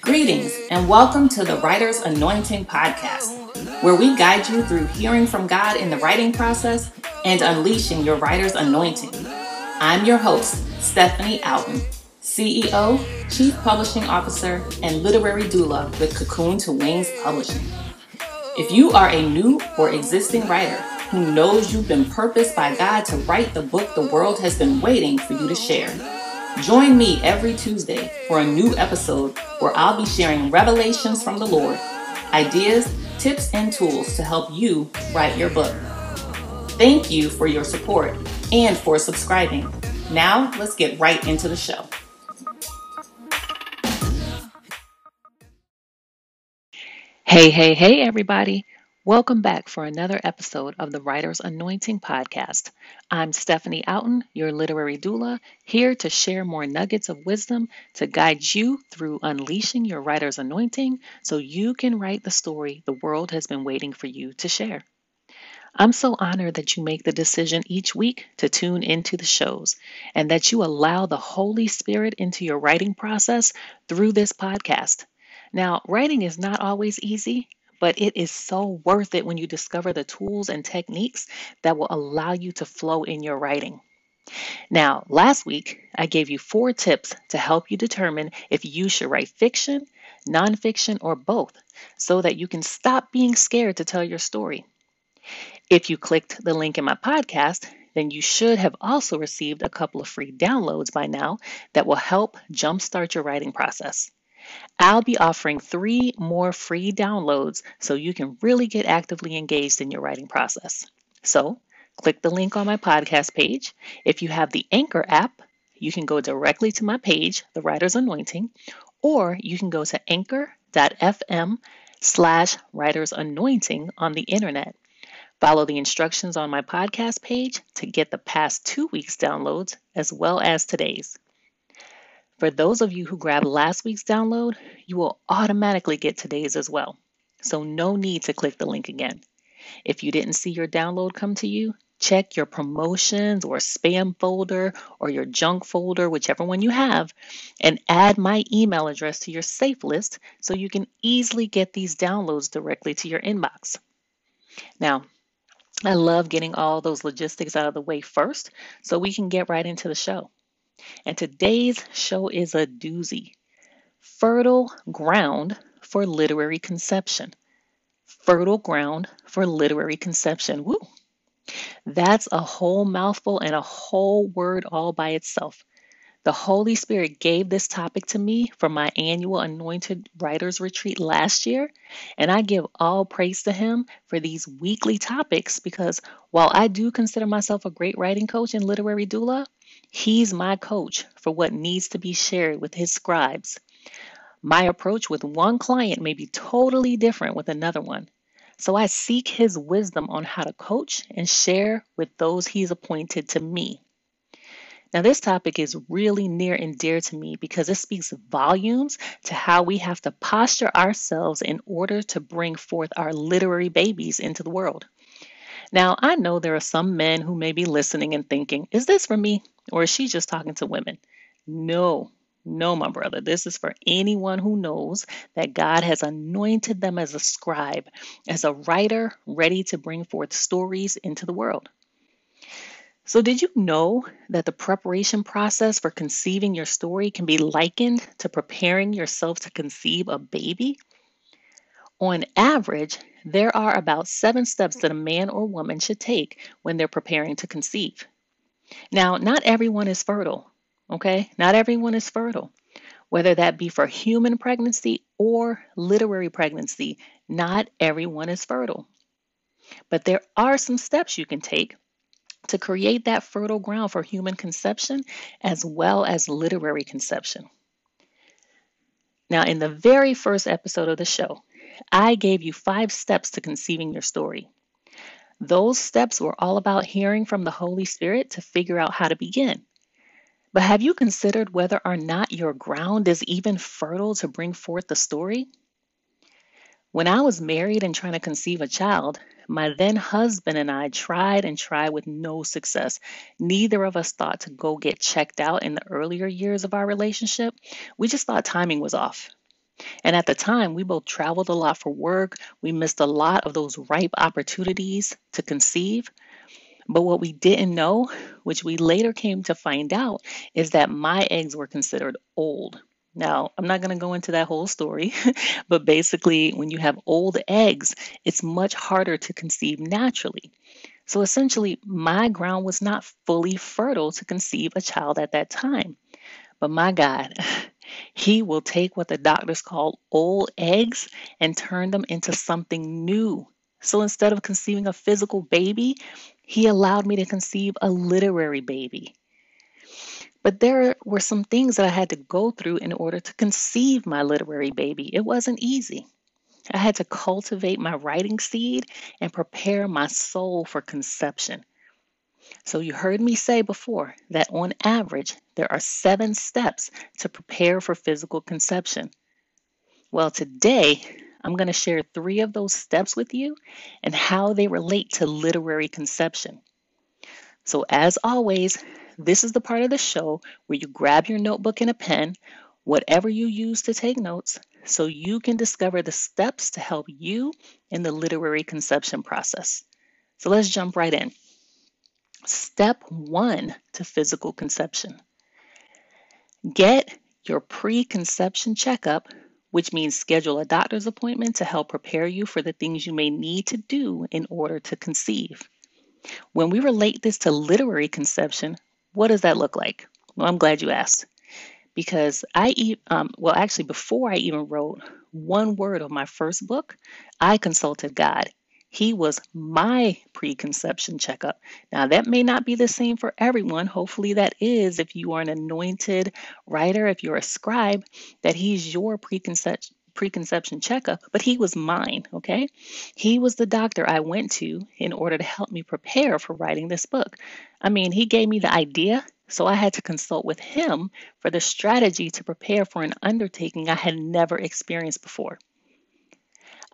Greetings and welcome to the Writer's Anointing Podcast, where we guide you through hearing from God in the writing process and unleashing your writer's anointing. I'm your host, Stephanie Outen, CEO, Chief Publishing Officer, and Literary Doula with Cocoon to Wings Publishing. If you are a new or existing writer who knows you've been purposed by God to write the book the world has been waiting for you to share, Join me every Tuesday for a new episode where I'll be sharing revelations from the Lord, ideas, tips, and tools to help you write your book. Thank you for your support and for subscribing. Now, let's get right into the show. Hey, hey, hey, everybody. Welcome back for another episode of the Writer's Anointing Podcast. I'm Stephanie Outen, your literary doula, here to share more nuggets of wisdom to guide you through unleashing your writer's anointing so you can write the story the world has been waiting for you to share. I'm so honored that you make the decision each week to tune into the shows and that you allow the Holy Spirit into your writing process through this podcast. Now, writing is not always easy, but it is so worth it when you discover the tools and techniques that will allow you to flow in your writing. Now, last week, I gave you four tips to help you determine if you should write fiction, nonfiction, or both so that you can stop being scared to tell your story. If you clicked the link in my podcast, then you should have also received a couple of free downloads by now that will help jumpstart your writing process. I'll be offering three more free downloads so you can really get actively engaged in your writing process. So, click the link on my podcast page. If you have the Anchor app, you can go directly to my page, The Writer's Anointing, or you can go to anchor.fm slash writer's anointing on the internet. Follow the instructions on my podcast page to get the past two weeks' downloads as well as today's. For those of you who grabbed last week's download, you will automatically get today's as well. So no need to click the link again. If you didn't see your download come to you, check your promotions or spam folder or your junk folder, whichever one you have, and add my email address to your safe list so you can easily get these downloads directly to your inbox. Now, I love getting all those logistics out of the way first so we can get right into the show. And today's show is a doozy fertile ground for literary conception. Fertile ground for literary conception. Woo! That's a whole mouthful and a whole word all by itself. The Holy Spirit gave this topic to me for my annual Anointed Writers Retreat last year, and I give all praise to Him for these weekly topics because while I do consider myself a great writing coach and literary doula, He's my coach for what needs to be shared with his scribes. My approach with one client may be totally different with another one. So I seek his wisdom on how to coach and share with those he's appointed to me. Now, this topic is really near and dear to me because it speaks volumes to how we have to posture ourselves in order to bring forth our literary babies into the world. Now, I know there are some men who may be listening and thinking, is this for me? Or is she just talking to women? No, no, my brother. This is for anyone who knows that God has anointed them as a scribe, as a writer ready to bring forth stories into the world. So, did you know that the preparation process for conceiving your story can be likened to preparing yourself to conceive a baby? On average, there are about seven steps that a man or woman should take when they're preparing to conceive. Now, not everyone is fertile, okay? Not everyone is fertile. Whether that be for human pregnancy or literary pregnancy, not everyone is fertile. But there are some steps you can take to create that fertile ground for human conception as well as literary conception. Now, in the very first episode of the show, I gave you five steps to conceiving your story. Those steps were all about hearing from the Holy Spirit to figure out how to begin. But have you considered whether or not your ground is even fertile to bring forth the story? When I was married and trying to conceive a child, My then husband and I tried and tried with no success. Neither of us thought to go get checked out in the earlier years of our relationship. We just thought timing was off. And at the time, we both traveled a lot for work. We missed a lot of those ripe opportunities to conceive. But what we didn't know, which we later came to find out, is that my eggs were considered old. Now, I'm not going to go into that whole story, but basically, when you have old eggs, it's much harder to conceive naturally. So essentially, my ground was not fully fertile to conceive a child at that time. But my God, He will take what the doctors call old eggs and turn them into something new. So instead of conceiving a physical baby, He allowed me to conceive a literary baby. But there were some things that I had to go through in order to conceive my literary baby. It wasn't easy. I had to cultivate my writing seed and prepare my soul for conception. So, you heard me say before that on average, there are seven steps to prepare for physical conception. Well, today, I'm going to share three of those steps with you and how they relate to literary conception. So, as always, this is the part of the show where you grab your notebook and a pen, whatever you use to take notes, so you can discover the steps to help you in the literary conception process. So let's jump right in. Step one to physical conception get your preconception checkup, which means schedule a doctor's appointment to help prepare you for the things you may need to do in order to conceive. When we relate this to literary conception, what does that look like? Well, I'm glad you asked because I, um, well, actually, before I even wrote one word of my first book, I consulted God. He was my preconception checkup. Now, that may not be the same for everyone. Hopefully, that is if you are an anointed writer, if you're a scribe, that He's your preconception preconception checkup, but he was mine, okay? He was the doctor I went to in order to help me prepare for writing this book. I mean, he gave me the idea, so I had to consult with him for the strategy to prepare for an undertaking I had never experienced before.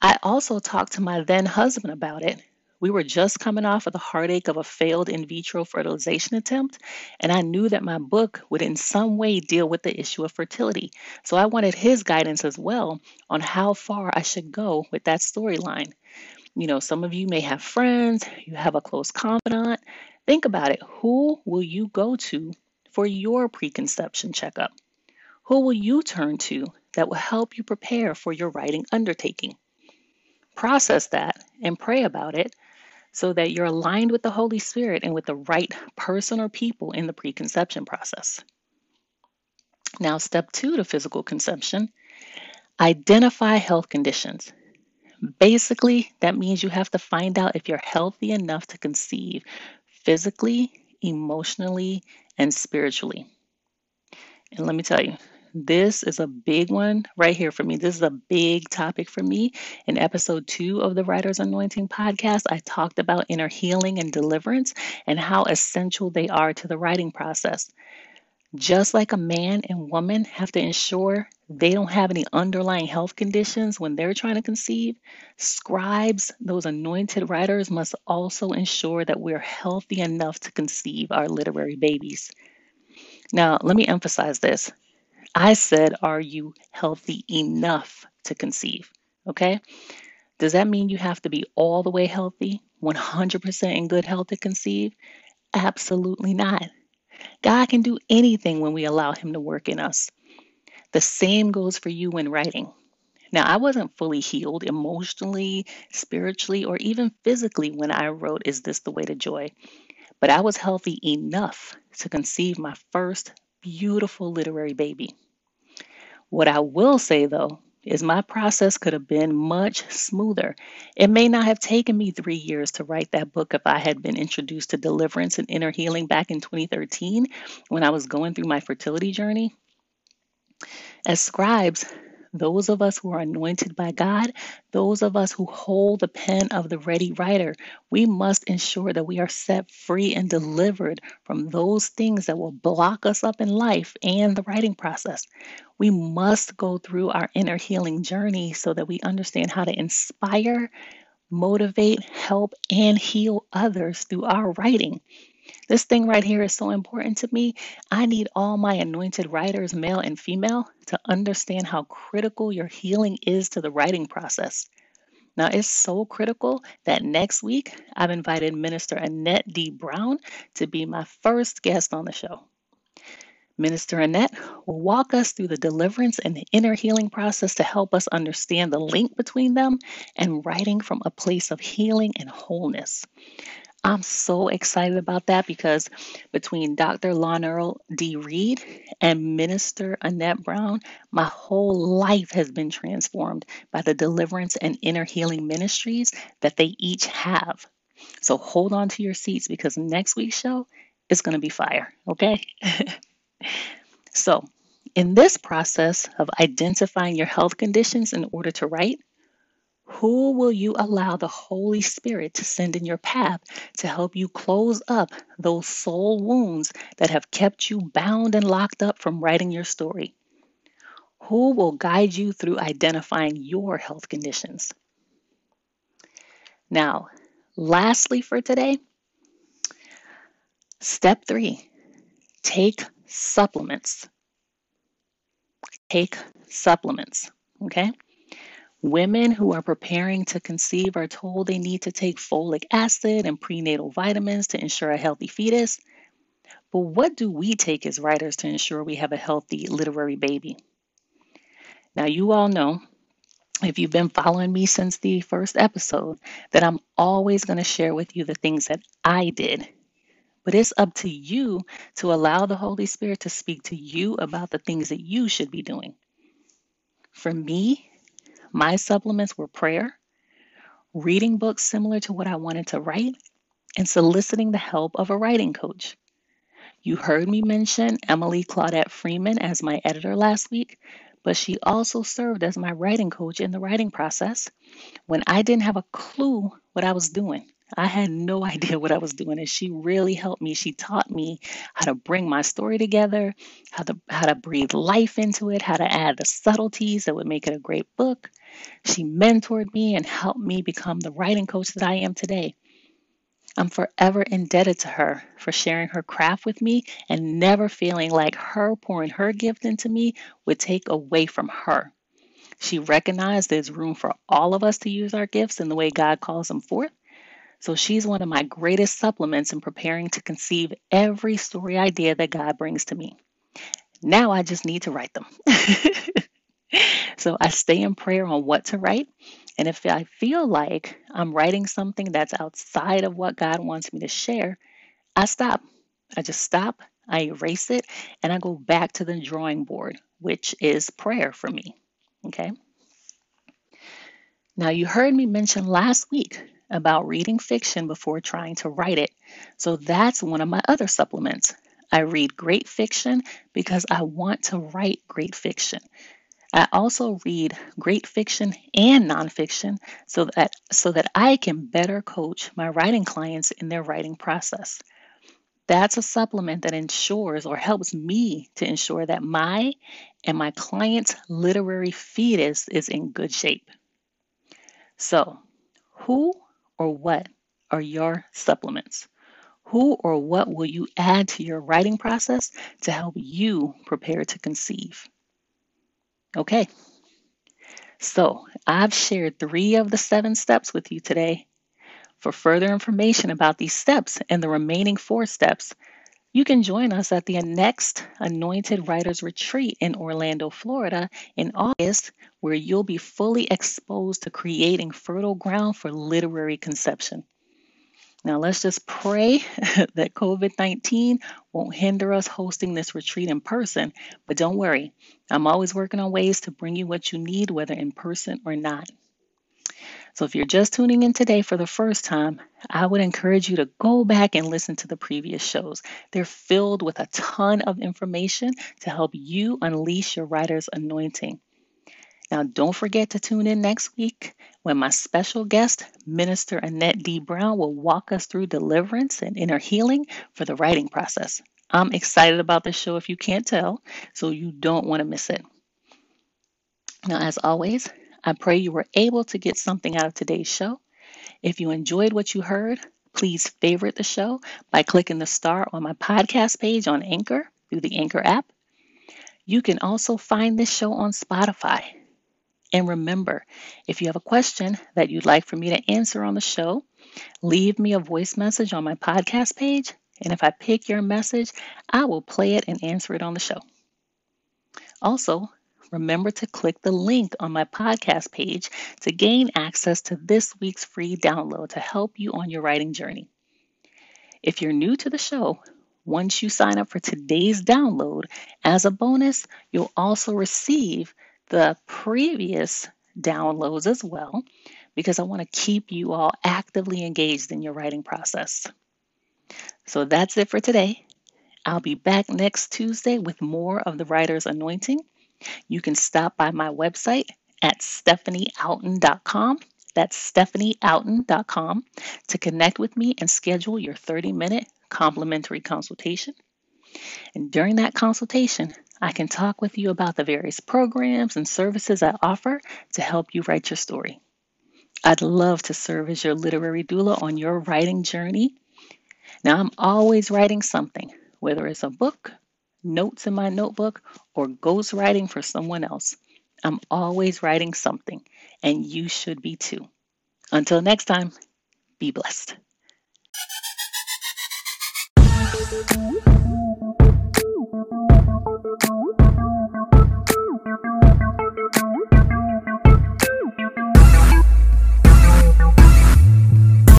I also talked to my then husband about it, we were just coming off of the heartache of a failed in vitro fertilization attempt, and I knew that my book would in some way deal with the issue of fertility. So I wanted his guidance as well on how far I should go with that storyline. You know, some of you may have friends, you have a close confidant. Think about it. Who will you go to for your preconception checkup? Who will you turn to that will help you prepare for your writing undertaking? Process that and pray about it so that you're aligned with the Holy Spirit and with the right person or people in the preconception process. Now, step two to physical conception identify health conditions. Basically, that means you have to find out if you're healthy enough to conceive physically, emotionally, and spiritually. And let me tell you, this is a big one right here for me. This is a big topic for me. In episode two of the Writer's Anointing podcast, I talked about inner healing and deliverance and how essential they are to the writing process. Just like a man and woman have to ensure they don't have any underlying health conditions when they're trying to conceive, scribes, those anointed writers, must also ensure that we're healthy enough to conceive our literary babies. Now, let me emphasize this I said, Are you healthy enough to conceive? Okay. Does that mean you have to be all the way healthy, 100% in good health to conceive? Absolutely not. God can do anything when we allow Him to work in us. The same goes for you when writing. Now, I wasn't fully healed emotionally, spiritually, or even physically when I wrote Is This the Way to Joy? But I was healthy enough to conceive my first beautiful literary baby. What I will say though is my process could have been much smoother. It may not have taken me three years to write that book if I had been introduced to deliverance and inner healing back in 2013 when I was going through my fertility journey. As scribes, those of us who are anointed by God, those of us who hold the pen of the ready writer, we must ensure that we are set free and delivered from those things that will block us up in life and the writing process. We must go through our inner healing journey so that we understand how to inspire motivate, help, and heal others through our writing. This thing right here is so important to me. I need all my anointed writers, male and female, to understand how critical your healing is to the writing process. Now, it's so critical that next week I've invited Minister Annette D. Brown to be my first guest on the show. Minister Annette will walk us through the deliverance and the inner healing process to help us understand the link between them and writing from a place of healing and wholeness. I'm so excited about that because between Dr. Lonarl D. Reed and Minister Annette Brown, my whole life has been transformed by the deliverance and inner healing ministries that they each have. So hold on to your seats because next week's show is going to be fire, okay? so, in this process of identifying your health conditions in order to write, who will you allow the Holy Spirit to send in your path to help you close up those soul wounds that have kept you bound and locked up from writing your story? Who will guide you through identifying your health conditions? Now, lastly for today, step three take supplements. Take supplements, okay? Women who are preparing to conceive are told they need to take folic acid and prenatal vitamins to ensure a healthy fetus. But what do we take as writers to ensure we have a healthy literary baby? Now, you all know, if you've been following me since the first episode, that I'm always going to share with you the things that I did. But it's up to you to allow the Holy Spirit to speak to you about the things that you should be doing. For me, my supplements were prayer, reading books similar to what I wanted to write, and soliciting the help of a writing coach. You heard me mention Emily Claudette Freeman as my editor last week, but she also served as my writing coach in the writing process when I didn't have a clue what I was doing. I had no idea what I was doing, and she really helped me. She taught me how to bring my story together, how to how to breathe life into it, how to add the subtleties that would make it a great book. She mentored me and helped me become the writing coach that I am today. I'm forever indebted to her for sharing her craft with me and never feeling like her pouring her gift into me would take away from her. She recognized there's room for all of us to use our gifts in the way God calls them forth. So she's one of my greatest supplements in preparing to conceive every story idea that God brings to me. Now I just need to write them. so I stay in prayer on what to write. And if I feel like I'm writing something that's outside of what God wants me to share, I stop. I just stop, I erase it, and I go back to the drawing board, which is prayer for me. Okay. Now, you heard me mention last week about reading fiction before trying to write it. So that's one of my other supplements. I read great fiction because I want to write great fiction. I also read great fiction and nonfiction so that so that I can better coach my writing clients in their writing process. That's a supplement that ensures or helps me to ensure that my and my client's literary fetus is in good shape. So, who or what are your supplements? Who or what will you add to your writing process to help you prepare to conceive? Okay, so I've shared three of the seven steps with you today. For further information about these steps and the remaining four steps, you can join us at the next Anointed Writers Retreat in Orlando, Florida in August, where you'll be fully exposed to creating fertile ground for literary conception. Now, let's just pray that COVID 19 won't hinder us hosting this retreat in person. But don't worry, I'm always working on ways to bring you what you need, whether in person or not. So, if you're just tuning in today for the first time, I would encourage you to go back and listen to the previous shows. They're filled with a ton of information to help you unleash your writer's anointing. Now, don't forget to tune in next week when my special guest, Minister Annette D. Brown, will walk us through deliverance and inner healing for the writing process. I'm excited about this show if you can't tell, so you don't want to miss it. Now, as always, I pray you were able to get something out of today's show. If you enjoyed what you heard, please favorite the show by clicking the star on my podcast page on Anchor through the Anchor app. You can also find this show on Spotify. And remember, if you have a question that you'd like for me to answer on the show, leave me a voice message on my podcast page. And if I pick your message, I will play it and answer it on the show. Also, remember to click the link on my podcast page to gain access to this week's free download to help you on your writing journey. If you're new to the show, once you sign up for today's download, as a bonus, you'll also receive the previous downloads as well, because I want to keep you all actively engaged in your writing process. So that's it for today. I'll be back next Tuesday with more of the Writer's Anointing. You can stop by my website at stephanieouten.com. That's stephanieouten.com to connect with me and schedule your 30 minute complimentary consultation. And during that consultation, I can talk with you about the various programs and services I offer to help you write your story. I'd love to serve as your literary doula on your writing journey. Now, I'm always writing something, whether it's a book, notes in my notebook, or ghostwriting for someone else. I'm always writing something, and you should be too. Until next time, be blessed.